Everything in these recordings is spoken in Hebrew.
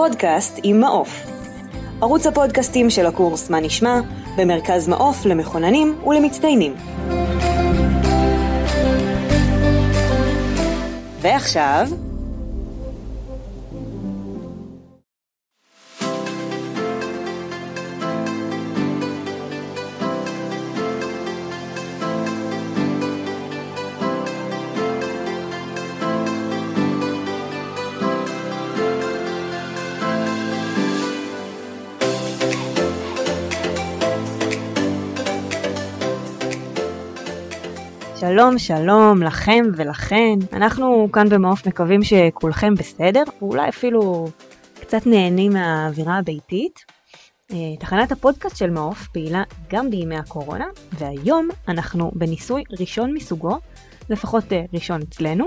פודקאסט עם מעוף. ערוץ הפודקאסטים של הקורס מה נשמע, במרכז מעוף למכוננים ולמצטיינים. ועכשיו, שלום שלום לכם ולכן, אנחנו כאן במעוף מקווים שכולכם בסדר, ואולי אפילו קצת נהנים מהאווירה הביתית. אה, תחנת הפודקאסט של מעוף פעילה גם בימי הקורונה, והיום אנחנו בניסוי ראשון מסוגו, לפחות אה, ראשון אצלנו,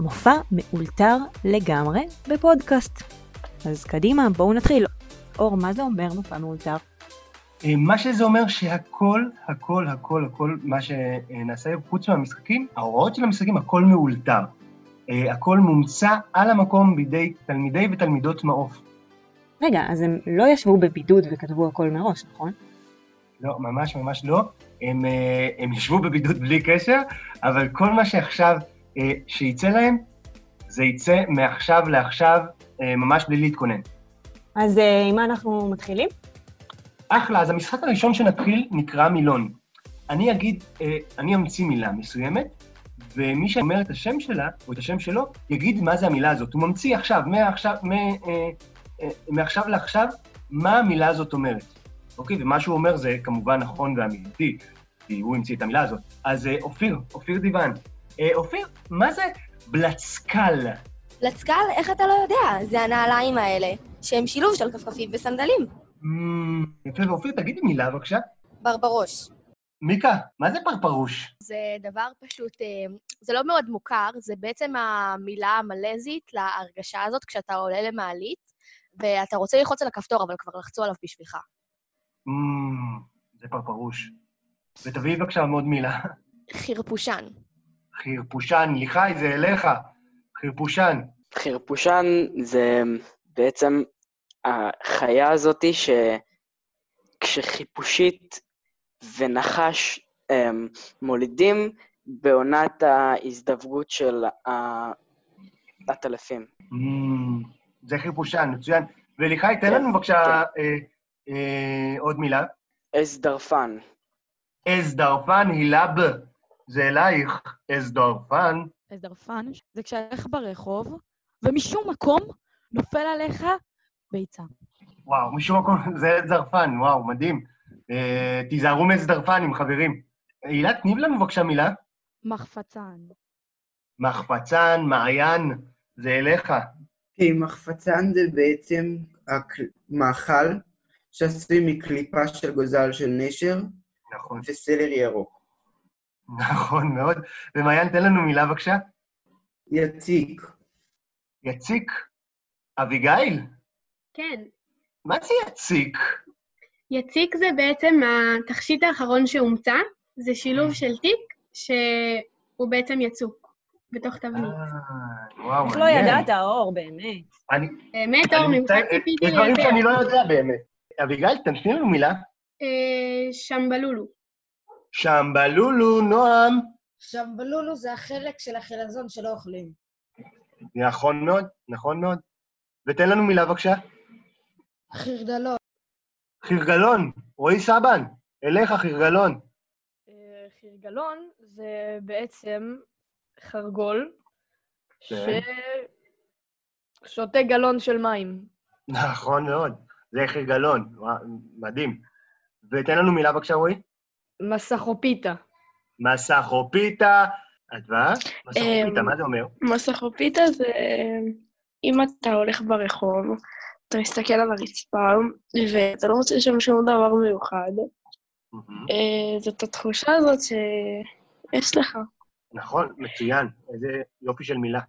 מופע מאולתר לגמרי בפודקאסט. אז קדימה, בואו נתחיל. אור, מה זה אומר מופע מאולתר? אה, מה שזה אומר שהכל, הכל, הכל, הכל, מה שנעשה היום, חוץ מהמשחקים, ההוראות של המשחקים, הכל מאולתר. אה, הכל מומצא על המקום בידי תלמידי ותלמידות מעוף. רגע, אז הם לא ישבו בבידוד וכתבו הכל מראש, נכון? לא, ממש ממש לא. הם, אה, הם ישבו בבידוד בלי קשר, אבל כל מה שעכשיו, שיצא להם, זה יצא מעכשיו לעכשיו, ממש בלי להתכונן. אז עם מה אנחנו מתחילים? אחלה, אז המשחק הראשון שנתחיל נקרא מילון. אני אגיד, אה, אני אמציא מילה מסוימת, ומי שאומר את השם שלה, או את השם שלו, יגיד מה זה המילה הזאת. הוא ממציא עכשיו, מעכשיו, מ, אה, אה, מעכשיו לעכשיו, מה המילה הזאת אומרת. אוקיי? ומה שהוא אומר זה כמובן נכון ואמיתי, כי הוא המציא את המילה הזאת. אז אה, אופיר, אופיר דיוון. אה, אופיר, מה זה בלצקל? בלצקל? איך אתה לא יודע? זה הנעליים האלה, שהם שילוב של כפכפים וסנדלים. יפה, ואופיר, תגידי מילה בבקשה. ברברוש. מיקה, מה זה פרפרוש? זה דבר פשוט, אה, זה לא מאוד מוכר, זה בעצם המילה המלזית להרגשה הזאת כשאתה עולה למעלית, ואתה רוצה ללחוץ על הכפתור, אבל כבר לחצו עליו בשבילך. זה פרפרוש. ותביאי בבקשה עוד מילה. חרפושן. חרפושן, ליחי, זה אליך. חרפושן. חרפושן זה בעצם החיה הזאתי שכשחיפושית ונחש הם, מולידים בעונת ההזדווגות של הטלפים. Mm, זה חיפושן, מצוין. וליחי, תן לנו בבקשה כן. אה, אה, עוד מילה. אזדרפן. אזדרפן, הילה ב. זה אלייך, אזדרפן. אזדרפן זה כשהלך ברחוב, ומשום מקום נופל עליך ביצה. וואו, משום מקום, זה זרפן, וואו, מדהים. אה, תיזהרו מאיזה זרפנים, חברים. הילה, תני לנו בבקשה מילה. מחפצן. מחפצן, מעיין, זה אליך. כן, מחפצן זה בעצם מאכל שעשוי מקליפה של גוזל של נשר. נכון. וסלר ירוק. נכון מאוד. ומעיין, תן לנו מילה בבקשה. יציק. יציק? אביגיל? כן. מה זה יציק? יציק זה בעצם התכשיט האחרון שהומצא, זה שילוב mm. של תיק שהוא בעצם יצוק בתוך תבנית. אה, וואו, איך לא ידעת, אור, באמת? באמת, אור, ממך ציפיתי ליותר. יש דברים שאני לא יודע באמת. אביגיל, תנסי לנו מילה. אה, שמבלולו. שמבלולו, נועם. שמבלולו זה החלק של החילזון שלא אוכלים. נכון מאוד, נכון מאוד. ותן לנו מילה, בבקשה. חירגלון. חירגלון, רועי סבן, אליך חירגלון. אה, חירגלון זה בעצם חרגול כן. ששותה גלון של מים. נכון מאוד, זה חירגלון, מדהים. ותן לנו מילה בבקשה, רועי. מסכופיתה. מסכופיתה, אדווה? מסכופיתה, מה זה אומר? מסכופיתה זה אם אתה הולך ברחוב, אתה מסתכל על הרצפה, ואתה לא מוצא שם שום דבר מיוחד. אה, זאת התחושה הזאת שיש לך. נכון, מצוין. איזה יופי של מילה.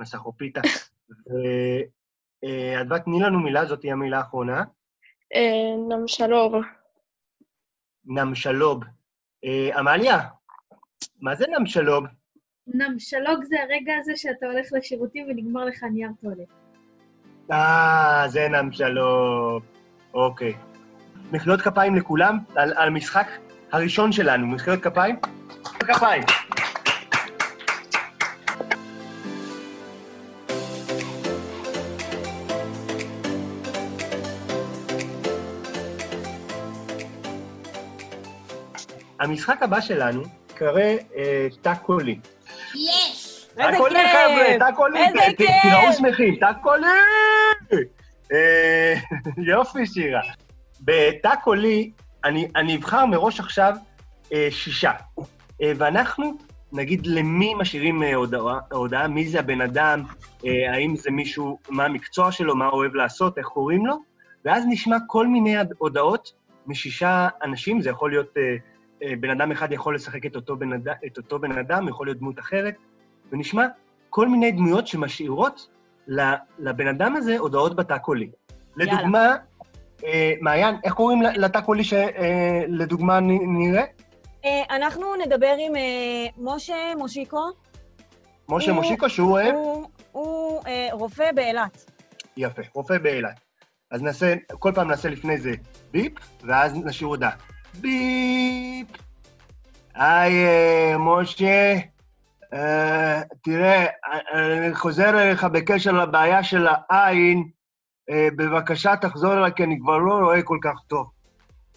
מסכופיתה. ואדווה, תני לנו מילה, זאת תהיה המילה האחרונה. אה, נמשלוב. נמשלוב. אה, עמליה, מה זה נמשלוב? נמשלוג זה הרגע הזה שאתה הולך לשירותים ונגמר לך נייר טואלט. אה, זה נמשלו. אוקיי. מחיאות כפיים לכולם על, על המשחק הראשון שלנו. מחיאות כפיים? כפיים. המשחק הבא שלנו קרא אה, טאקולי. יש! איזה כיף! איזה כיף! תיראו שמחים, טאקולי! אה, יופי, שירה. בטאקולי, אני אני אבחר מראש עכשיו אה, שישה. אה, ואנחנו נגיד למי משאירים אה, הודעה, הודעה, מי זה הבן אדם, אה, האם זה מישהו, מה המקצוע שלו, מה הוא אוהב לעשות, איך קוראים לו, ואז נשמע כל מיני הודעות משישה אנשים, זה יכול להיות, אה, אה, בן אדם אחד יכול לשחק את אותו בן, אד... את אותו בן אדם, יכול להיות דמות אחרת, ונשמע כל מיני דמויות שמשאירות לבן אדם הזה הודעות בתא קולי. לדוגמה, אה, מעיין, איך קוראים לתא קולי שלדוגמה נראה? אה, אנחנו נדבר עם אה, משה מושיקו. משה הוא- מושיקו, שהוא אוהב? הוא- הוא אה, רופא באילת. יפה, רופא באילת. אז נעשה, כל פעם נעשה לפני זה ביפ, ואז נשאיר הודעה. ביפ! היי, אה, משה, אה, תראה, אה, אני חוזר אליך בקשר לבעיה של העין. אה, בבקשה, תחזור אליי, כי אני כבר לא רואה כל כך טוב.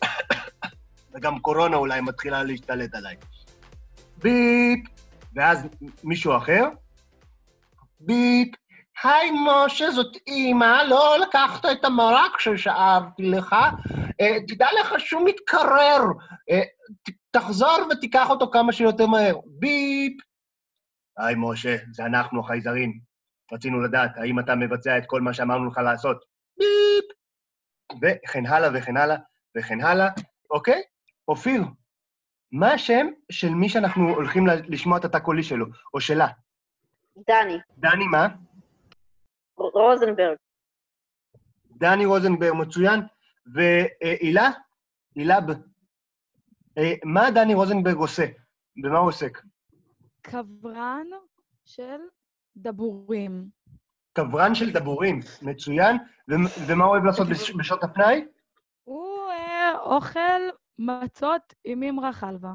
וגם קורונה אולי מתחילה להשתלט עליי. ביפ! ואז מישהו אחר, ביפ, היי משה, זאת אימא, לא לקחת את המרק ששאבתי לך, אה, תדע לך שהוא מתקרר, תחזור ותיקח אותו כמה שיותר מהר. ביפ. היי משה, זה אנחנו החייזרים. רצינו לדעת האם אתה מבצע את כל מה שאמרנו לך לעשות. ביפ. וכן הלאה וכן הלאה וכן הלאה. אוקיי? אופיר, מה השם של מי שאנחנו הולכים לשמוע את התא קולי שלו, או שלה? דני, דני מה? רוזנברג. דני רוזנברג מצוין. והילה? הילה ב... אה, מה דני רוזנברג עושה? במה הוא עוסק? קברן של דבורים. קברן של דבורים, מצוין. ו- ומה הוא אוהב לעשות בש- בשעות הפנאי? הוא אה, אוכל מצות עם אמרה חלבה.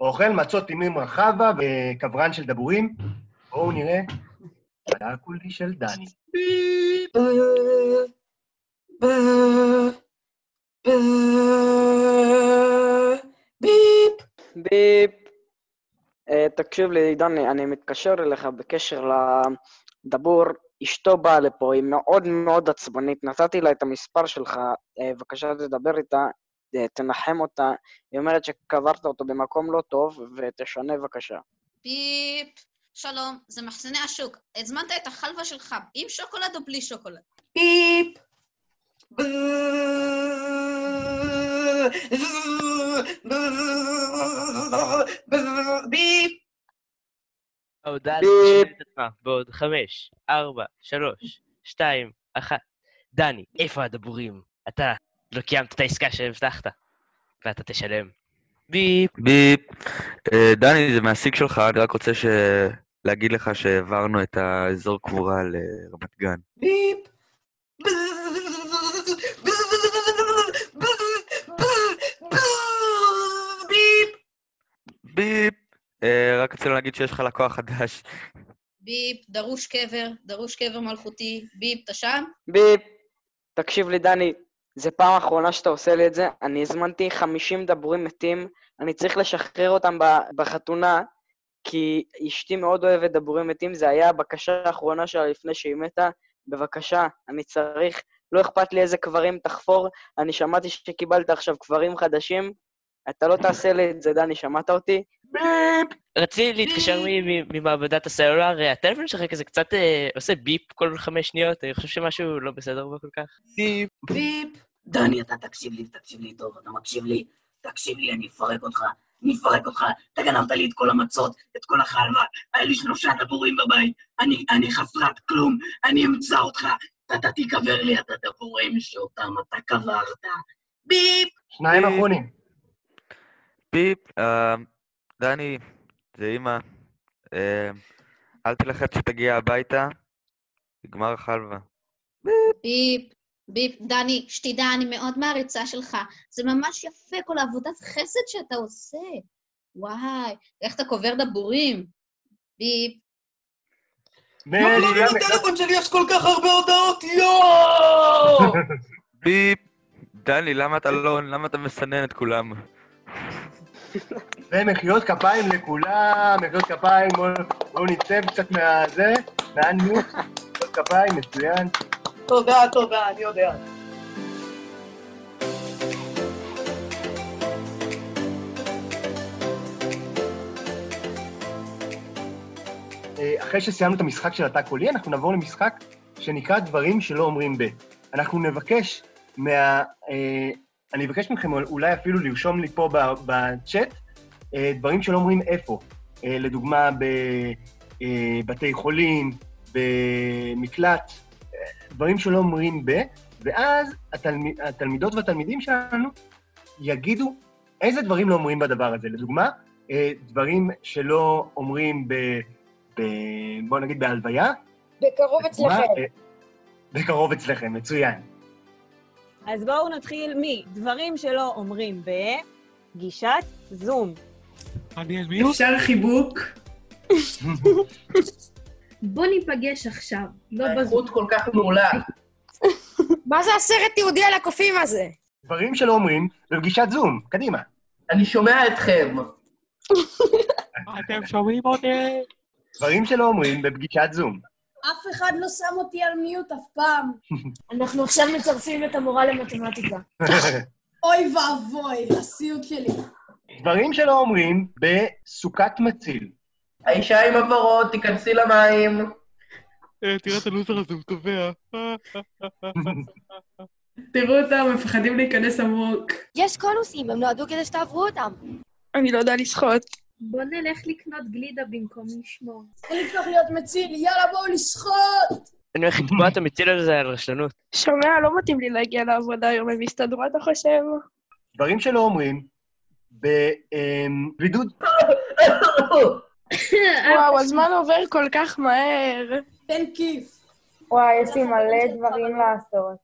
אוכל מצות עם אמא חווה וקברן של דבורים. בואו נראה. הדעה כולי של דני. ביפ. ביפ. אה, תקשיב לי, דני, אני מתקשר אליך בקשר לדבור. אשתו באה לפה, היא מאוד מאוד עצבנית. נתתי לה את המספר שלך, אה, בבקשה תדבר איתה, אה, תנחם אותה. היא אומרת שקברת אותו במקום לא טוב, ותשנה בבקשה. ביפ, שלום, זה מחסני השוק. הזמנת את החלבה שלך עם שוקולד או בלי שוקולד? ביפ. ביפ. ההודעה. תשאל את עצמה בעוד חמש, ארבע, שלוש, שתיים, אחת. דני, איפה הדבורים? אתה לא קיימת את העסקה שהבטחת, ואתה תשלם. ביפ. ביפ. אה, דני, זה מהשיג שלך, אני רק רוצה ש... להגיד לך שהעברנו את האזור קבורה לרמת גן. ביפ. ביפ. ביפ. אה, רק רצינו להגיד שיש לך לקוח חדש. ביפ, דרוש קבר, דרוש קבר מלכותי. ביפ, אתה שם? ביפ. תקשיב לי, דני, זה פעם אחרונה שאתה עושה לי את זה. אני הזמנתי 50 דבורים מתים, אני צריך לשחרר אותם בחתונה, כי אשתי מאוד אוהבת דבורים מתים, זה היה הבקשה האחרונה שלה לפני שהיא מתה. בבקשה, אני צריך, לא אכפת לי איזה קברים תחפור, אני שמעתי שקיבלת עכשיו קברים חדשים, אתה לא תעשה לי את זה, דני, שמעת אותי? רציתי להתקשר ממעבדת הסלולר, אה, הטלפון שלך כזה קצת אה, עושה ביפ כל חמש שניות, אני חושב שמשהו לא בסדר בו כל כך. ביפ. ביפ. דני, אתה תקשיב לי, תקשיב לי טוב, אתה מקשיב לי? תקשיב לי, אני אפרק אותך. אני אפרק אותך. אתה גנבת לי את כל המצות, את כל החלבה. היה לי שלושה דבורים בבית. אני, אני חסרת כלום. אני אמצא אותך. אתה תיקבר לי את הדבורים שאותם אתה קברת. ביפ. שניים אחרונים. ביפ. דני, זה אימא. אה, אל תלחץ שתגיע הביתה, נגמר החלבה. ביפ, ביפ. דני, שתדע, אני מאוד מעריצה שלך. זה ממש יפה, כל העבודת חסד שאתה עושה. וואי, איך אתה קובר דבורים. ביפ. למה בטלפון שלי יש כל כך הרבה הודעות? יואו! ביפ. דני, למה אתה לא... למה אתה מסנן את כולם? ומחיאות כפיים לכולם, מחיאות כפיים, בואו נצא קצת מהזה, מהניוט, מחיאות כפיים, מצוין. תודה, תודה, אני יודע. אה, אחרי שסיימנו את המשחק של התא קולי, אנחנו נעבור למשחק שנקרא דברים שלא אומרים ב. אנחנו נבקש מה... אה, אני אבקש מכם אולי אפילו לרשום לי פה בצ'אט אה, דברים שלא אומרים איפה. אה, לדוגמה, בבתי חולים, במקלט, אה, דברים שלא אומרים ב, ואז התלמיד, התלמידות והתלמידים שלנו יגידו איזה דברים לא אומרים בדבר הזה. לדוגמה, אה, דברים שלא אומרים ב... ב בוא נגיד בהלוויה. בקרוב אצלכם. אה, בקרוב אצלכם, מצוין. אז בואו נתחיל מדברים שלא אומרים בפגישת זום. אפשר חיבוק? בוא ניפגש עכשיו, לא בזום. האיכות כל כך מעולה. מה זה הסרט יהודי על הקופים הזה? דברים שלא אומרים בפגישת זום, קדימה. אני שומע אתכם. אתם שומעים אותי? דברים שלא אומרים בפגישת זום. אף אחד לא שם אותי על מיוט אף פעם. אנחנו עכשיו מצרפים את המורה למתמטיקה. אוי ואבוי, הסיוט שלי. דברים שלא אומרים בסוכת מציל. האישה עם הוורוד, תיכנסי למים. אה, תראה את הלוזר הזה, הוא טובע. תראו אותם, מפחדים להיכנס עמוק. יש קונוסים, הם נועדו כדי שתעברו אותם. אני לא יודע לשחות. בוא נלך לקנות גלידה במקום לשמור. בוא נפתח להיות מציל, יאללה בואו לשחוט! אני הולך לתבוע את המציל הזה על רשלנות. שומע, לא מתאים לי להגיע לעבודה היום, הם יסתדרו, אתה חושב? דברים שלא אומרים בבידוד. וואו, הזמן עובר כל כך מהר. תן כיף. וואי, יש לי מלא דברים לעשות.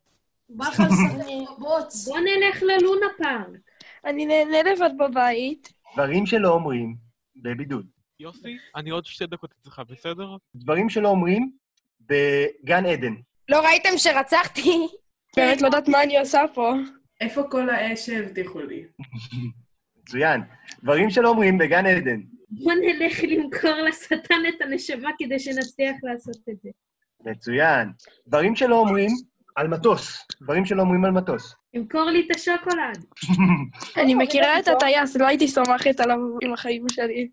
בוא נלך ללונה פארק. אני נהנה לבד בבית. דברים שלא אומרים בבידוד. יוסי, אני עוד שתי דקות אצלך, בסדר? דברים שלא אומרים בגן עדן. לא ראיתם שרצחתי? באמת לא יודעת מה אני עושה פה. איפה כל האש שהבטיחו לי? מצוין. דברים שלא אומרים בגן עדן. בוא נלך למכור לשטן את הנשמה כדי שנצליח לעשות את זה. מצוין. דברים שלא אומרים על מטוס. דברים שלא אומרים על מטוס. אמכור לי את השוקולד. אני מכירה את הטייס, לא הייתי סומכת עליו עם החיים שלי.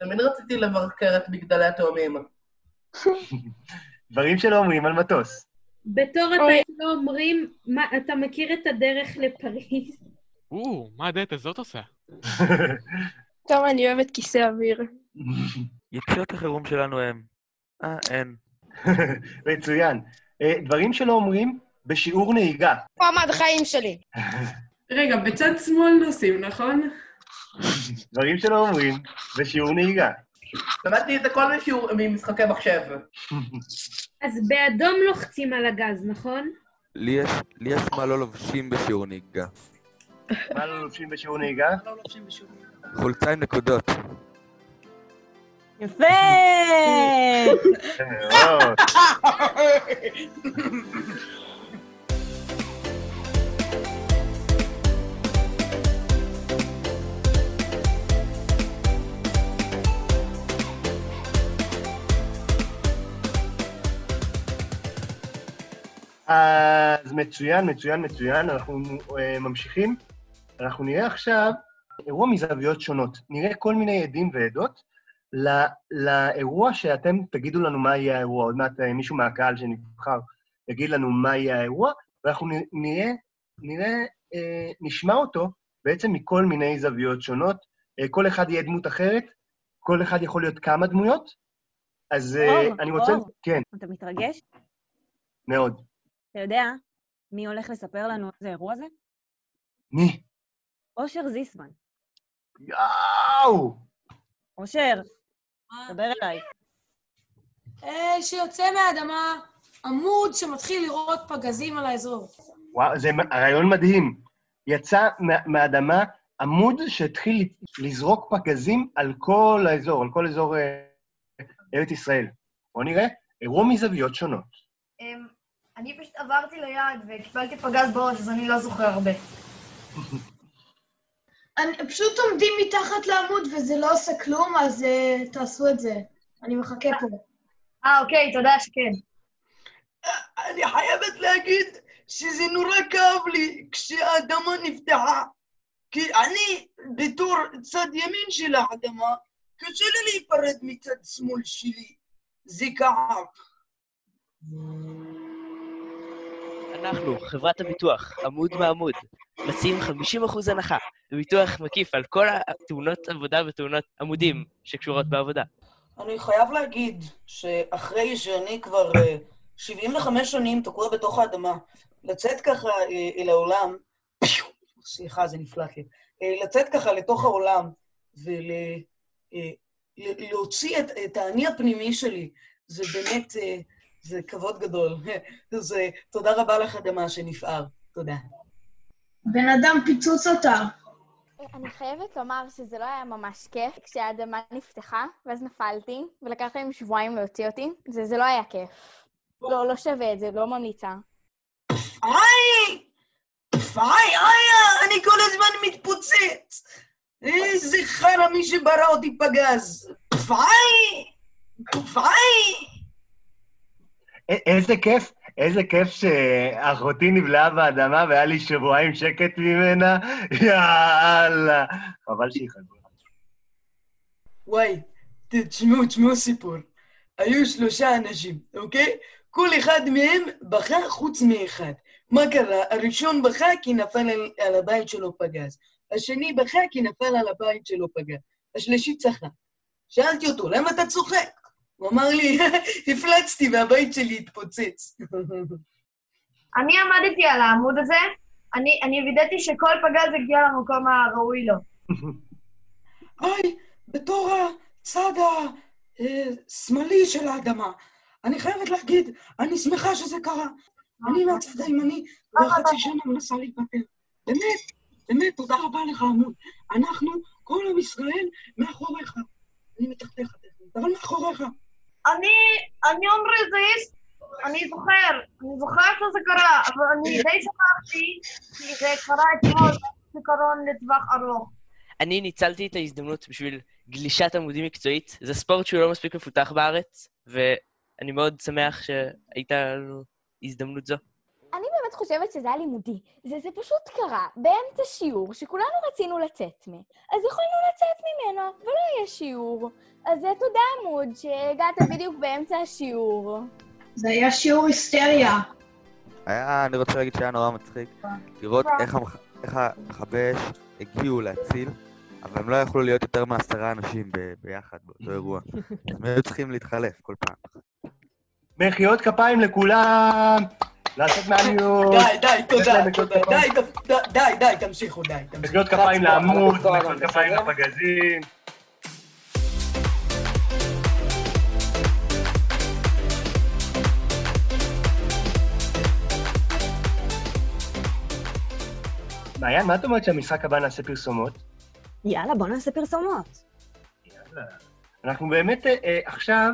תמיד רציתי לבקר את מגדלי התאומים. דברים שלא אומרים על מטוס. בתור אתה לא אומרים, אתה מכיר את הדרך לפריז? או, מה הדלת הזאת עושה? טוב, אני אוהבת כיסא אוויר. יציאות החירום שלנו הם... אה, אין. מצוין. אה, דברים שלא אומרים בשיעור נהיגה. מועמד חיים שלי. רגע, בצד שמאל נוסעים, נכון? דברים שלא אומרים בשיעור נהיגה. למדתי את הכל משיעור- ממשחקי מחשב. אז באדום לוחצים על הגז, נכון? לי יש, לי יש מה לא לובשים בשיעור נהיגה. מה לא לובשים בשיעור נהיגה? חולצה עם נקודות. יפה! אז מצוין, מצוין, מצוין. אנחנו אה, ממשיכים. אנחנו נראה עכשיו אירוע מזוויות שונות. נראה כל מיני עדים ועדות ל- לאירוע שאתם תגידו לנו מה יהיה האירוע. עוד מעט אה, מישהו מהקהל שנבחר יגיד לנו מה יהיה האירוע, ואנחנו נראה, נראה, אה, נשמע אותו בעצם מכל מיני זוויות שונות. אה, כל אחד יהיה דמות אחרת, כל אחד יכול להיות כמה דמויות. אז אה, אני רוצה... אור. כן, אתה מתרגש? מאוד. אתה יודע מי הולך לספר לנו איזה אירוע זה? מי? אושר זיסמן. יואו! אושר, דבר אליי. אה, שיוצא מהאדמה. עמוד שמתחיל לראות פגזים על האזור. וואו, זה רעיון מדהים. יצא מה- מהאדמה עמוד שהתחיל לזרוק פגזים על כל האזור, על כל אזור אה, ארץ ישראל. בואו נראה, אירוע מזוויות שונות. אני פשוט עברתי ליד וקיבלתי פגז בראש, אז אני לא זוכר הרבה. אני, פשוט עומדים מתחת לעמוד וזה לא עושה כלום, אז uh, תעשו את זה. אני מחכה פה. אה, אוקיי, תודה שכן. אני חייבת להגיד שזה נורא כאב לי כשהאדמה נפתחה. כי אני, בתור צד ימין של האדמה, קשה לי להיפרד מצד שמאל שלי. זה כאב. אנחנו, חברת הביטוח, עמוד מעמוד, מציעים 50% הנחה בביטוח מקיף על כל התאונות עבודה ותאונות עמודים שקשורות בעבודה. אני חייב להגיד שאחרי שאני כבר אה, 75 שנים תקוע בתוך האדמה, לצאת ככה אה, אל העולם, סליחה, זה נפלט לי, אה, לצאת ככה לתוך העולם ולהוציא את, את האני הפנימי שלי, זה באמת, אה, זה כבוד גדול. זה, תודה רבה לך, אדמה, שנפער. תודה. בן אדם פיצוץ אותה. אני חייבת לומר שזה לא היה ממש כיף כשהאדמה נפתחה, ואז נפלתי, ולקח להם שבועיים להוציא אותי. זה, זה לא היה כיף. לא, לא שווה את זה, לא ממליצה. היי! היי, היי, אני כל הזמן מתפוצץ! איזה חרא מי שברא אותי פגז! היי! היי! איזה כיף, איזה כיף שאחותי נבלעה באדמה והיה לי שבועיים שקט ממנה, יאללה. חבל שהיא חזרה. וואי, תשמעו, תשמעו סיפור. היו שלושה אנשים, אוקיי? כל אחד מהם בכה חוץ מאחד. מה קרה? הראשון בכה כי נפל על, על הבית שלו פגז. השני בכה כי נפל על הבית שלו פגז. השלישי צחק. שאלתי אותו, למה אתה צוחק? הוא אמר לי, הפלצתי והבית שלי התפוצץ. אני עמדתי על העמוד הזה, אני, אני וידאתי שכל פגז הגיע למקום הראוי לו. היי, בתור הצד השמאלי של האדמה, אני חייבת להגיד, אני שמחה שזה קרה. אני מהצד הימני, וחצי שנה מנסה להיפטר. באמת, באמת, תודה רבה לך, עמוד. אנחנו, כל עם ישראל, מאחוריך. אני מתחתיך, אבל מאחוריך. אני, אני עומרי זיס, אני זוכר, אני זוכר שזה קרה, אבל אני די שמחתי, כי זה קרה אתמול, זיכרון לטווח ארוך. אני ניצלתי את ההזדמנות בשביל גלישת עמודים מקצועית. זה ספורט שהוא לא מספיק מפותח בארץ, ואני מאוד שמח שהייתה לנו הזדמנות זו. באמת חושבת שזה היה לימודי. זה, זה פשוט קרה באמצע שיעור שכולנו רצינו לצאת מ... אז יכולנו לצאת ממנו, ולא יהיה שיעור. אז אה, תודה עמוד שהגעת בדיוק באמצע השיעור. זה היה שיעור היסטריה. היה, אני רוצה להגיד שהיה נורא מצחיק לראות איך המח- איך אש הגיעו להציל, אבל הם לא יכלו להיות יותר מעשרה אנשים ב- ביחד באותו אירוע. הם היו צריכים להתחלף כל פעם. מחיאות כפיים לכולם, לעשות מעליות. די, די, תודה, תודה, די, די, תמשיכו, די. מחיאות כפיים לעמוד, מחיאות כפיים לפגזים. מעיין, מה את אומרת שהמשחק הבא נעשה פרסומות? יאללה, בוא נעשה פרסומות. אנחנו באמת אה, אה, עכשיו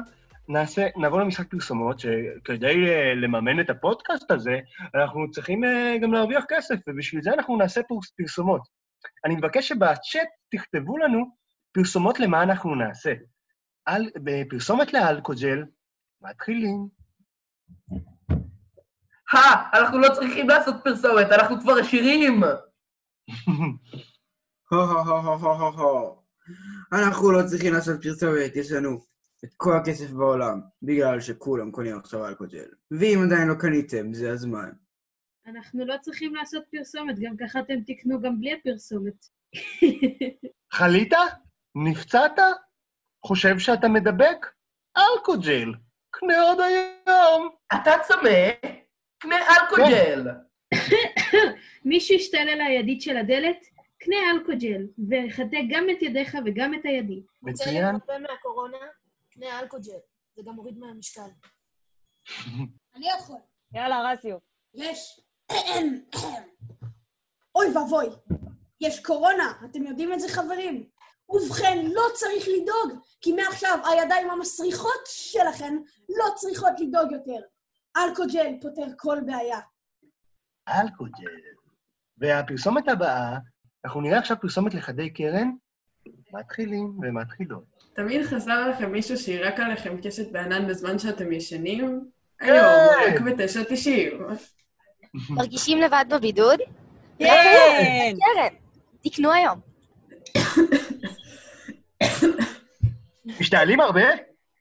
נעשה, נעבור למשחק פרסומות, שכדי אה, לממן את הפודקאסט הזה, אנחנו צריכים אה, גם להרוויח כסף, ובשביל זה אנחנו נעשה פרס, פרסומות. אני מבקש שבצ'אט תכתבו לנו פרסומות למה אנחנו נעשה. על, פרסומת לאלכוג'ל, מתחילים. הא, אנחנו לא צריכים לעשות פרסומת, אנחנו כבר עשירים! הו הו הו הו הו הו הו. אנחנו לא צריכים לעשות פרסומת, יש לנו את כל הכסף בעולם, בגלל שכולם קונים עכשיו אלכוג'ל. ואם עדיין לא קניתם, זה הזמן. אנחנו לא צריכים לעשות פרסומת, גם ככה אתם תקנו גם בלי הפרסומת. חלית? נפצעת? חושב שאתה מדבק? אלכוג'ל. קנה עוד היום. אתה צמא? קנה אלכוג'ל. מישהו השתעל על הידית של הדלת? קנה אלכוג'ל, וחטא גם את ידיך וגם את הידי. רוצה להירפא מהקורונה? קנה אלכוג'ל. זה גם מוריד מהמשקל. אני יכול. יאללה, רסיו. יש. אוי ואבוי, יש קורונה, אתם יודעים את זה חברים? ובכן, לא צריך לדאוג, כי מעכשיו הידיים המסריחות שלכם לא צריכות לדאוג יותר. אלכוג'ל פותר כל בעיה. אלכוג'ל. והפרסומת הבאה, אנחנו נראה עכשיו פרסומת לחדי קרן, מתחילים ומתחילות. תמיד חסר לכם מישהו שיירק עליכם קשת בענן בזמן שאתם ישנים? כן. היום, רק בתשע תשעים. מרגישים לבד בבידוד? כן! קרן, תקנו היום. משתעלים הרבה?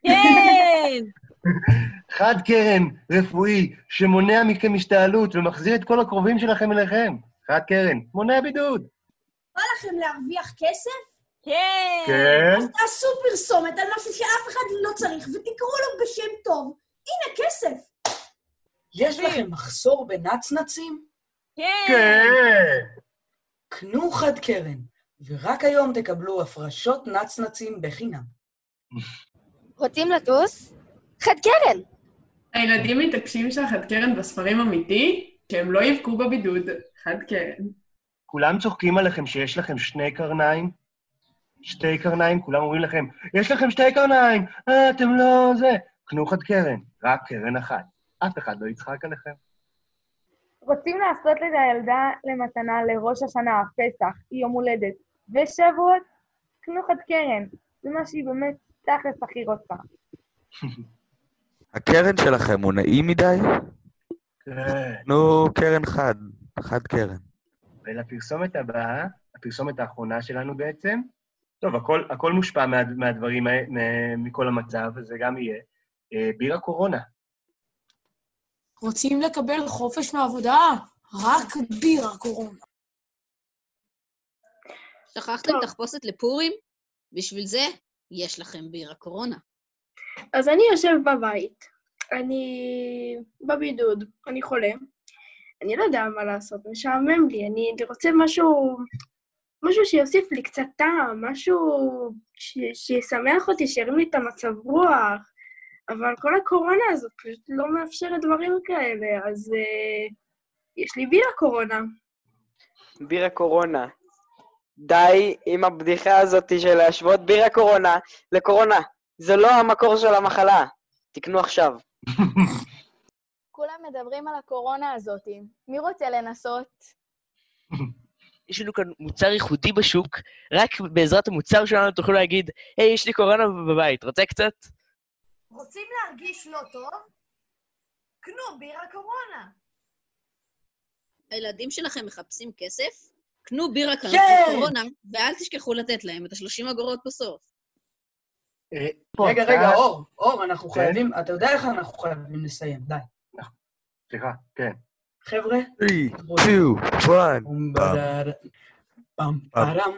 כן! חד קרן רפואי שמונע מכם השתעלות ומחזיר את כל הקרובים שלכם אליכם. חד קרן, מונע בידוד. בא לכם להרוויח כסף? כן! כן. אז תעשו פרסומת על משהו שאף אחד לא צריך, ותקראו לו בשם טוב. הנה כסף. יש לכם מחסור בנצנצים? כן! קנו חד קרן, ורק היום תקבלו הפרשות נצנצים בחינם. רוצים לטוס? חד קרן. הילדים מתעקשים שהחד קרן בספרים אמיתי, שהם לא יבכו בבידוד. חד קרן. כולם צוחקים עליכם שיש לכם שני קרניים? שתי קרניים, כולם אומרים לכם, יש לכם שתי קרניים, אה, אתם לא זה. קנו חד קרן, רק קרן אחת. אף אחד לא יצחק עליכם. רוצים לעשות את הילדה למתנה לראש השנה, פסח, יום הולדת ושבועות? קנו חד קרן. זה מה שהיא באמת תכלס הכי רוצה. הקרן שלכם הוא נעים מדי? כן. נו, קרן חד. חד קרן. ולפרסומת הבאה, הפרסומת האחרונה שלנו בעצם, טוב, הכל, הכל מושפע מה, מהדברים, מכל המצב, וזה גם יהיה. אה, בירה קורונה. רוצים לקבל חופש מעבודה? רק בירה קורונה. שכחתם תחפושת לפורים? בשביל זה יש לכם בירה קורונה. אז אני יושב בבית, אני בבידוד, אני חולה. אני לא יודע מה לעשות, משעמם לי, אני רוצה משהו, משהו שיוסיף לי קצת טעם, משהו ש, שישמח אותי, שירים לי את המצב רוח, אבל כל הקורונה הזאת פשוט לא מאפשרת דברים כאלה, אז uh, יש לי בירה קורונה. בירה קורונה. די עם הבדיחה הזאת של להשוות בירה קורונה לקורונה. זה לא המקור של המחלה. תקנו עכשיו. כולם מדברים על הקורונה הזאת. מי רוצה לנסות? יש לנו כאן מוצר ייחודי בשוק, רק בעזרת המוצר שלנו תוכלו להגיד, היי, יש לי קורונה בבית, רוצה קצת? רוצים להרגיש לא טוב? קנו בירה קורונה. הילדים שלכם מחפשים כסף? קנו בירה כן! קורונה, ואל תשכחו לתת להם את ה-30 אגורות בסוף. רגע, רגע, אור, אור, אנחנו כן? חייבים, אתה יודע איך אנחנו חייבים לסיים, די. סליחה, כן. חבר'ה, 3, 2, 1, פעם, פרם,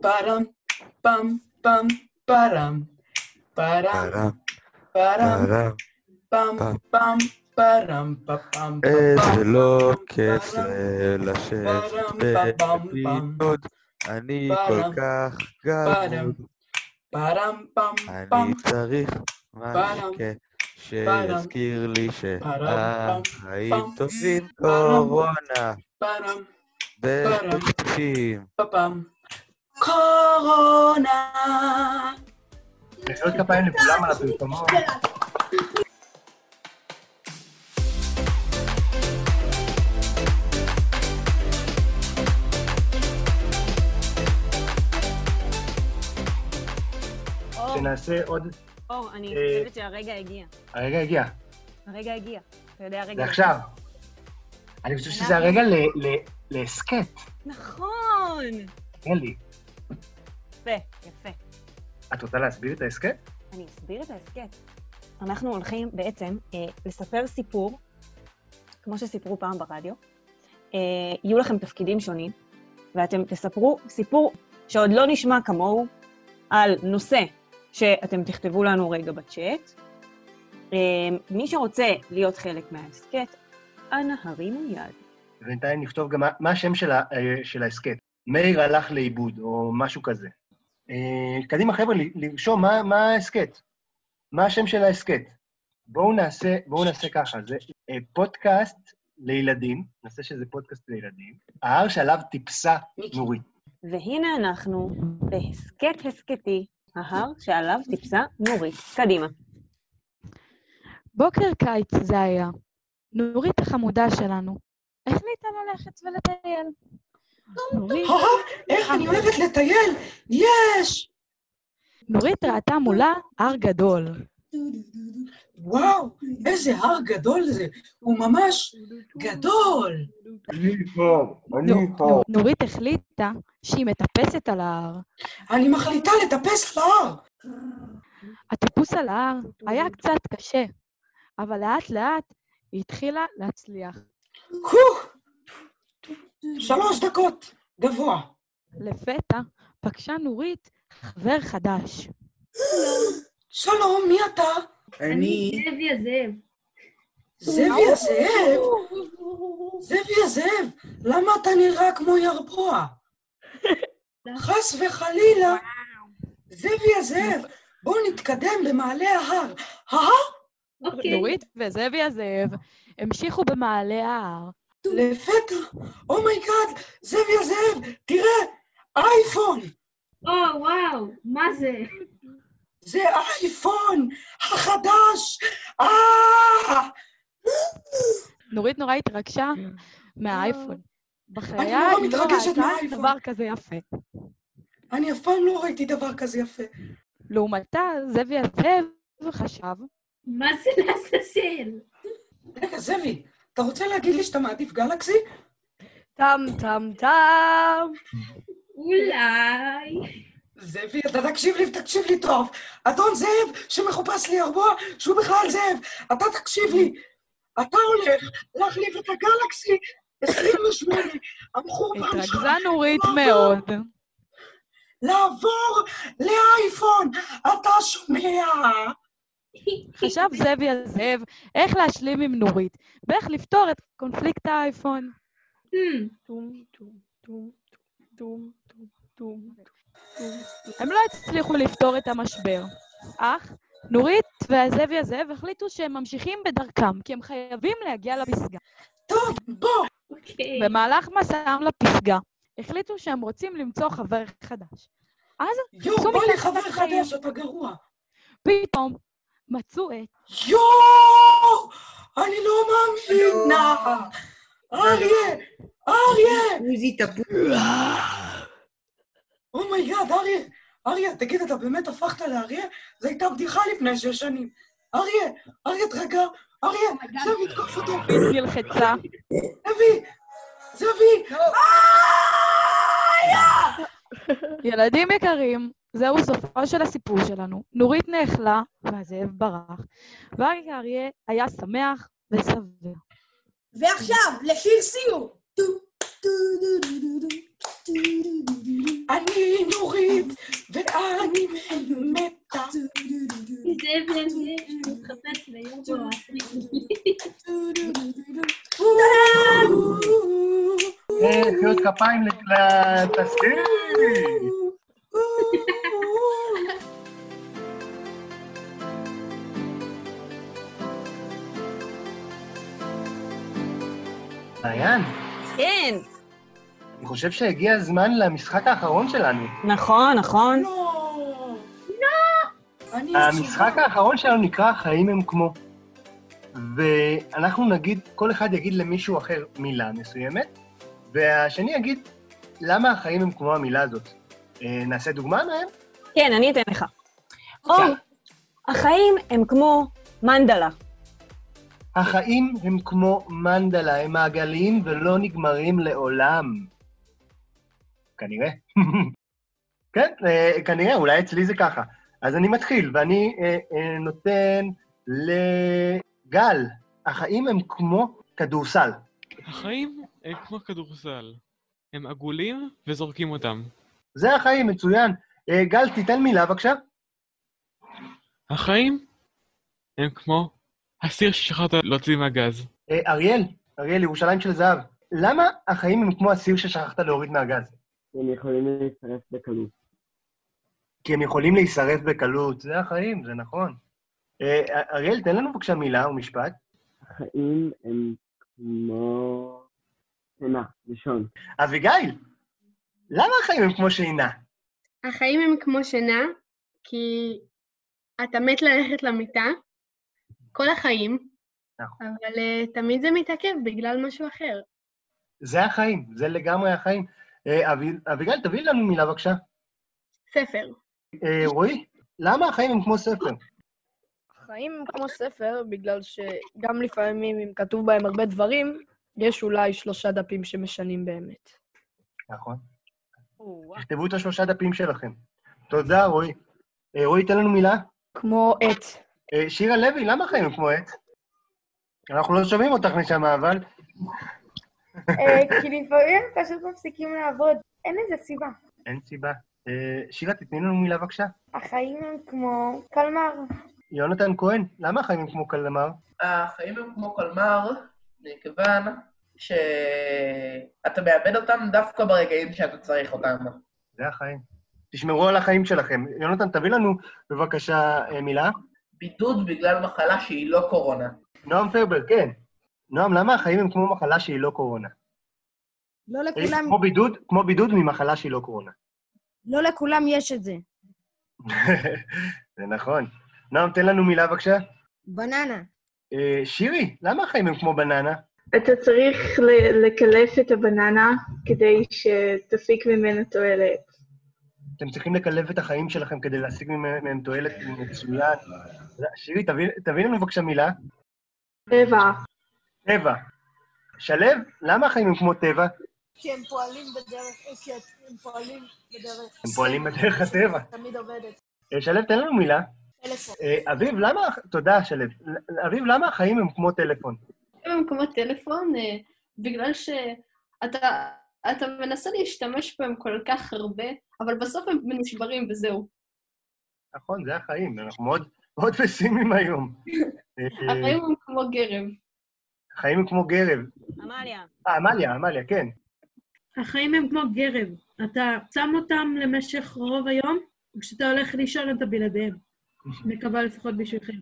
פרם, פעם, פעם, פרם, פרם, פרם, פעם, פעם, פרם, פעם, איזה לא כיף זה לשבת בבידוד, אני כל כך גבוד, פרם, פעם, פעם, אני צריך פרם, משקה פרם, שיזכיר לי שהחיים טובים קורונה. פעם, קורונה. מחיאות כפיים לכולם על הפרסומות. שנעשה עוד... אור, אני אה, חושבת שהרגע הגיע. הרגע הגיע, הרגע הגיע. אתה יודע, הרגע זה. עכשיו. אני חושב שזה הרגע להסכת. נכון! תן לי. יפה, יפה. את רוצה להסביר את ההסכת? אני אסביר את ההסכת. אנחנו הולכים בעצם אה, לספר סיפור, כמו שסיפרו פעם ברדיו. אה, יהיו לכם תפקידים שונים, ואתם תספרו סיפור שעוד לא נשמע כמוהו, על נושא שאתם תכתבו לנו רגע בצ'אט. אה, מי שרוצה להיות חלק מההסכת, אנא הרימו יד. ובינתיים נכתוב גם מה- השם של אה, של ההסכת. מאיר הלך לאיבוד, או משהו כזה. אה, קדימה, חבר'ה, לרשום מה מה ההסכת. מה השם של ההסכת. בואו נעשה, בואו נעשה ככה, זה אה, פודקאסט לילדים, נעשה שזה פודקאסט לילדים, ההר שעליו טיפסה נורית. והנה אנחנו בהסכת הסכתי, ההר שעליו טיפסה נורית. קדימה. בוקר קיץ זה היה. נורית החמודה שלנו החליטה ללכת ולטייל. נורית... איך אני אוהבת לטייל! יש! נורית ראתה מולה הר גדול. וואו, איזה הר גדול זה! הוא ממש גדול! אני פה, אני נו- נורית החליטה שהיא מטפסת על ההר. אני מחליטה לטפס על ההר! הטיפוס על ההר היה קצת קשה, אבל לאט לאט היא התחילה להצליח. שלוש דקות, גבוה. לפתע פגשה נורית חבר חדש. שלום, מי אתה? אני זאבי הזאב. זאבי הזאב? זאבי הזאב, למה אתה נראה כמו ירבוע? חס וחלילה. זאבי הזאב, בואו נתקדם במעלה ההר. ההר? נורית וזאבי הזאב המשיכו במעלה ההר. לפתע, oh my god, זאבי הזאב, תראה, אייפון! או, וואו, מה זה? זה אייפון החדש! אה! נורית נורא התרגשה מהאייפון. בחיי אני לא מתרגשת ראתה מהאייפון. דבר כזה יפה. אני אף פעם לא ראיתי דבר כזה יפה. לעומתה, זאבי הזאב חשב, מה זה לעזאזל? רגע, זאבי, אתה רוצה להגיד לי שאתה מעדיף גלקסי? טם טם טם. אולי. זאבי, אתה תקשיב לי ותקשיב לי טוב. אדון זאב שמחופש לירבוע שהוא בכלל זאב. אתה תקשיב לי. אתה הולך להחליף את הגלקסי 28 המחורבן שלך. התרגזה נורית מאוד. לעבור לאייפון, אתה שומע? חשב זאבי הזאב איך להשלים עם נורית, ואיך לפתור את קונפליקט האייפון. הם לא הצליחו לפתור את המשבר, אך נורית והזאבי הזאב החליטו שהם ממשיכים בדרכם, כי הם חייבים להגיע לפסגה. טוב, בוא! במהלך מסעם לפסגה, החליטו שהם רוצים למצוא חבר חדש. אז יואו, חיפשו בא לי מתחת חבר לחיים. חדש, אתה גרוע. פתאום מצאו את... יואו! אני לא מאמינה! אריה! אריה! oh my god, אריה! אריה, תגיד, אתה באמת הפכת לאריה? זו הייתה בדיחה לפני שש שנים. אריה! אריה, תרגע! אריה! זאבי, תקוף אותו! היא נלחצה. זאבי! זאבי! ילדים יקרים, זהו סופו של הסיפור שלנו. נורית נאכלה והזאב ברח, ואריה האריה היה שמח ושבע. ועכשיו, לשיר סיום. טו, טו, טו, דו, דו. אני נורית, ואני מתה. זאב הזאב שמתחפש ליום אה, מחיאות כפיים לתסקיר. מעיין, כן. אני חושב שהגיע הזמן למשחק האחרון שלנו. נכון, נכון. המשחק האחרון שלנו נקרא החיים הם כמו. ואנחנו נגיד, כל אחד יגיד למישהו אחר מילה מסוימת, והשני יגיד למה החיים הם כמו המילה הזאת. אה, נעשה דוגמה מהם? כן, אני אתן לך. או, החיים הם כמו מנדלה. החיים הם כמו מנדלה, הם מעגליים ולא נגמרים לעולם. כנראה. כן, אה, כנראה, אולי אצלי זה ככה. אז אני מתחיל, ואני אה, אה, נותן לגל. החיים הם כמו כדורסל. החיים הם כמו כדורסל. הם עגולים וזורקים אותם. זה החיים, מצוין. גל, תיתן מילה בבקשה. החיים הם כמו הסיר ששכחת להוציא מהגז. אריאל, אריאל, ירושלים של זהב. למה החיים הם כמו הסיר ששכחת להוריד מהגז? הם יכולים להצטרף בקלות. כי הם יכולים להישרף בקלות. זה החיים, זה נכון. אה, אריאל, תן לנו בבקשה מילה ומשפט. החיים הם כמו שינה, לישון. אביגיל, למה החיים הם כמו שינה? החיים הם כמו שינה, כי אתה מת ללכת למיטה כל החיים, נכון. אבל אה, תמיד זה מתעכב בגלל משהו אחר. זה החיים, זה לגמרי החיים. אה, אבי- אביגיל, תביאי לנו מילה בבקשה. ספר. אה, רועי, למה החיים הם כמו ספר? חיים הם כמו ספר, בגלל שגם לפעמים אם כתוב בהם הרבה דברים, יש אולי שלושה דפים שמשנים באמת. נכון. תכתבו את השלושה דפים שלכם. תודה, רועי. אה, רועי, תן לנו מילה. כמו עט. שירה לוי, למה החיים הם כמו עט? אנחנו לא שומעים אותך משם, אבל... אה, כי לפעמים פשוט מפסיקים לעבוד. אין לזה סיבה. אין סיבה. אה, שירה, תתני לנו מילה בבקשה. החיים הם כמו קלמר. יונתן כהן, למה החיים הם כמו קלמר? החיים הם כמו קלמר, מכיוון שאתה מאבד אותם דווקא ברגעים שאתה צריך אותם. זה החיים. תשמרו על החיים שלכם. יונתן, תביא לנו בבקשה אה, מילה. בידוד בגלל מחלה שהיא לא קורונה. נועם פרבר, כן. נועם, למה החיים הם כמו מחלה שהיא לא קורונה? לא אה, לכולם, כמו בידוד, כמו בידוד ממחלה שהיא לא קורונה. לא לכולם יש את זה. זה נכון. נועם, תן לנו מילה בבקשה. בננה. אה, שירי, למה החיים הם כמו בננה? אתה צריך לקלף את הבננה כדי שתפיק ממנה תועלת. אתם צריכים לקלב את החיים שלכם כדי להשיג מהם תועלת מצוין. שירי, תביא תביא לנו בבקשה מילה. טבע. טבע. שלו, למה החיים הם כמו טבע? כי הם פועלים בדרך, כי הם פועלים בדרך... הם פועלים בדרך הטבע. תמיד עובדת. אה, שלו, תן לנו מילה. טלפון. אה, אביב, למה... תודה, שלו. אביב, למה החיים הם כמו טלפון? הם כמו טלפון, אה, בגלל שאתה אתה מנסה להשתמש בהם כל כך הרבה, אבל בסוף הם נשברים וזהו. נכון, זה החיים, אנחנו מאוד מאוד פסימיים היום. החיים הם כמו גרב. החיים הם כמו גרב. עמליה. אה, עמליה, עמליה, כן. החיים הם כמו גרב. אתה שם אותם למשך רוב היום, וכשאתה הולך לישון אתה בלעדיהם. מקווה לפחות בשבילכם.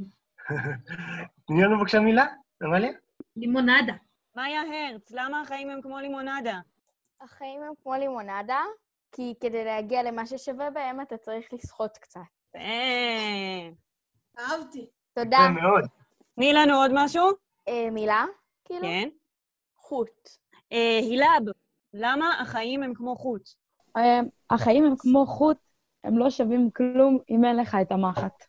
תני לנו בבקשה מילה, עמליה. לימונדה. מאיה הרץ, למה החיים הם כמו לימונדה? החיים הם כמו לימונדה, כי כדי להגיע למה ששווה בהם אתה צריך לסחוט קצת. אהבתי. תודה. יפה מאוד. תני לנו עוד משהו. אה, מילה? כאילו? כן. חוט. אה, הילב, למה החיים הם כמו חוט? אה, החיים הם כמו חוט, הם לא שווים כלום אם אין לך את המחט.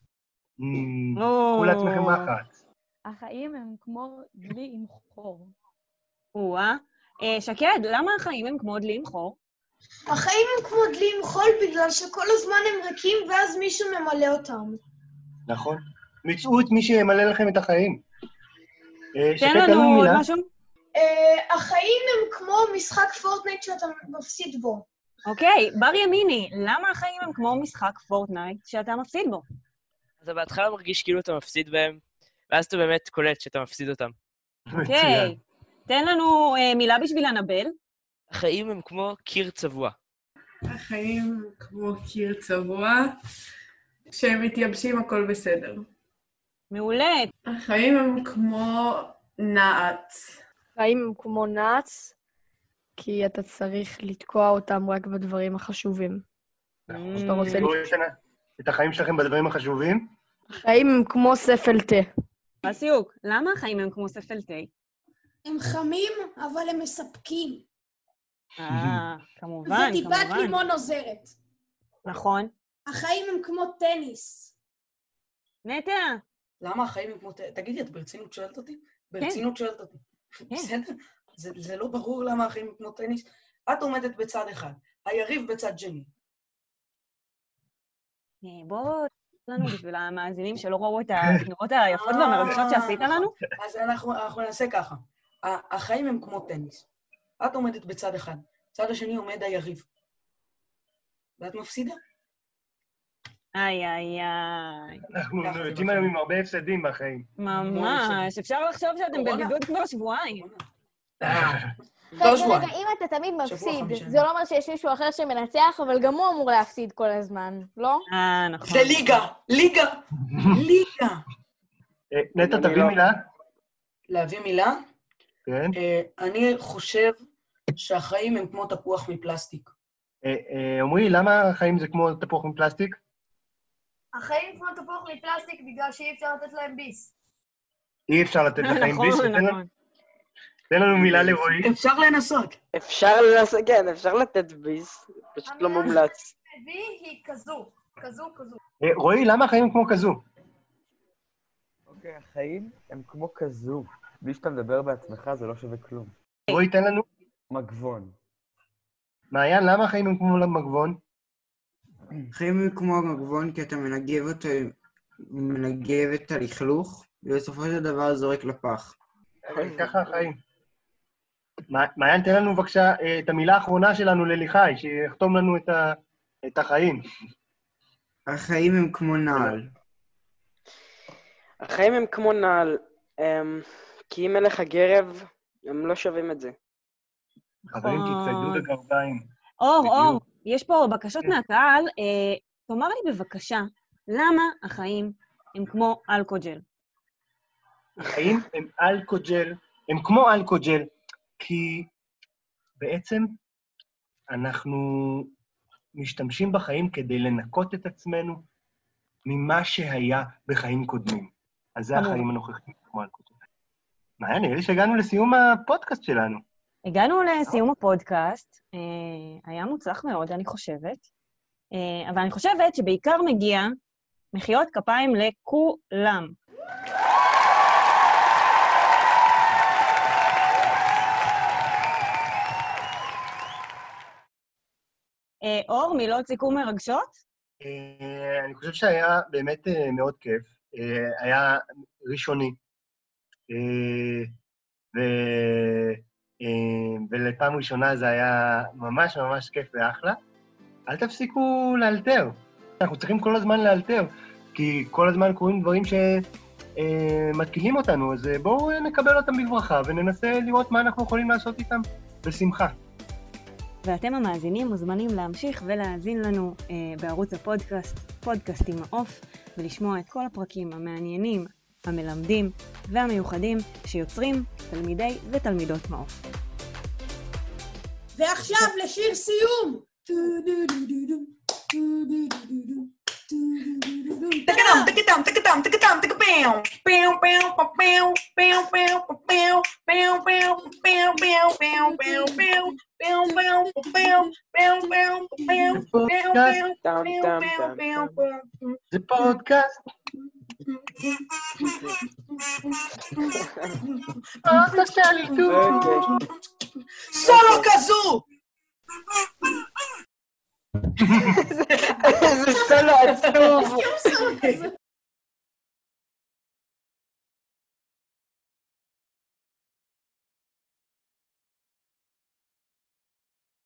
קחו לעצמכם מחט. החיים הם כמו דלי עם חור. או-אה. שקד, למה החיים הם כמו דלי עם חור? החיים הם כמו דלי עם חור בגלל שכל הזמן הם ריקים ואז מישהו ממלא אותם. נכון. מצאו את מי שימלא לכם את החיים. אה, תן לנו עוד. משהו. אה, החיים הם כמו משחק פורטנייט שאתה מפסיד בו. אוקיי, בר ימיני, למה החיים הם כמו משחק פורטנייט שאתה מפסיד בו? אתה בהתחלה מרגיש כאילו אתה מפסיד בהם, ואז אתה באמת קולט שאתה מפסיד אותם. אוקיי. תן לנו אה, מילה בשביל אנבל. החיים הם כמו קיר צבוע. החיים כמו קיר צבוע, כשהם מתייבשים הכל בסדר. מעולה. החיים הם כמו נעץ. חיים הם כמו נאץ, כי אתה צריך לתקוע אותם רק בדברים החשובים. שאתה רוצה תראו לתקוע. את החיים שלכם בדברים החשובים. החיים הם כמו ספל תה. בסיוק, למה החיים הם כמו ספל תה? הם חמים, אבל הם מספקים. אה, כמובן, וטיפת כמובן. לימון עוזרת. נכון. החיים הם כמו טניס. נטע. למה החיים הם כמו... תגידי, את ברצינות שואלת אותי? ברצינות שואלת אותי. בסדר? זה, זה לא ברור למה החיים הם כמו טניס. את עומדת בצד אחד, היריב בצד שני. אה, בוא, תן לנו בשביל המאזינים שלא ראו את התנועות היפות והמרגשות שעשית לנו. אז אנחנו, אנחנו נעשה ככה. החיים הם כמו טניס. את עומדת בצד אחד, צד השני עומד היריב. ואת מפסידה. איי, איי, איי. אנחנו יוצאים היום עם הרבה הפסדים בחיים. ממש, אפשר לחשוב שאתם. בבידוד כבר שבועיים. רגע, רגע, אם אתה תמיד מפסיד. זה לא אומר שיש מישהו אחר שמנצח, אבל גם הוא אמור להפסיד כל הזמן, לא? אה, נכון. זה ליגה, ליגה, ליגה. אה, נטע, תביא לא. מילה. להביא מילה? כן. אה, אני חושב שהחיים הם כמו תפוח מפלסטיק. אה, אה, עמרי, למה החיים זה כמו תפוח מפלסטיק? החיים כמו תפוח מפלסטיק בגלל שאי אפשר לתת להם ביס. אי אפשר לתת לחיים נכון, ביס. תן לנו- נכון. תן לנו מילה לרועי. אפשר לנסות. אפשר לנסות, כן, אפשר לתת ביס, פשוט לא מומלץ. מביא היא כזו, כזו, כזו. אה, רועי, למה החיים כמו כזו? אוקיי, החיים הם כמו כזו. בלי שאתה מדבר בעצמך זה לא שווה כלום. רועי, תן לנו. מגבון. מעיין, למה החיים הם כמו מגבון? חיים הם כמו המגבון כי אתה מנגב אותו, מנגב את הלכלוך, ובסופו של דבר זורק לפח. ככה החיים. מע- מעיין, תן לנו בבקשה אה, את המילה האחרונה שלנו לליחי, שיחתום לנו את ה- את החיים. החיים הם כמו נעל. החיים הם כמו נעל, אמ, כי אם אין לך גרב, הם לא שווים את זה. חברים, תציידו לגרביים. אור, בדיוק. אור, יש פה בקשות מהקהל. אה, תאמר לי בבקשה, למה החיים הם כמו אלכוג'ל? החיים הם אלכוג'ל, הם כמו אלכוג'ל, כי בעצם אנחנו משתמשים בחיים כדי לנקות את עצמנו ממה שהיה בחיים קודמים. אז זה. החיים הנוכחיים, כמו אלכוג'ל. מעיין, נראה לי שהגענו לסיום הפודקאסט שלנו. הגענו לסיום הפודקאסט, אה, היה מוצלח מאוד, אני חושבת, אה, אבל אני חושבת שבעיקר מגיע מחיאות כפיים לכולם. אה, אור, מילות סיכום מרגשות? אני חושב שהיה באמת מאוד כיף. היה ראשוני. ו... אה, ולפעם ראשונה זה היה ממש ממש כיף ואחלה. אל תפסיקו לאלתר. אנחנו צריכים כל הזמן לאלתר, כי כל הזמן קורים דברים שמתקילים אותנו, אז אה, בואו אה, נקבל אותם בברכה וננסה לראות מה אנחנו יכולים לעשות איתם בשמחה. ואתם המאזינים מוזמנים להמשיך ולהאזין לנו אה, בערוץ הפודקאסט, פודקאסט עם מעוף, ולשמוע את כל הפרקים המעניינים, המלמדים והמיוחדים שיוצרים תלמידי ותלמידות מעוף. ועכשיו לשיר סיום. תקדם, תקדם, תקדם, תקדם. זה פודקאסט. Nossa, Sérgio! Solo Kazoo! Solo Kazoo!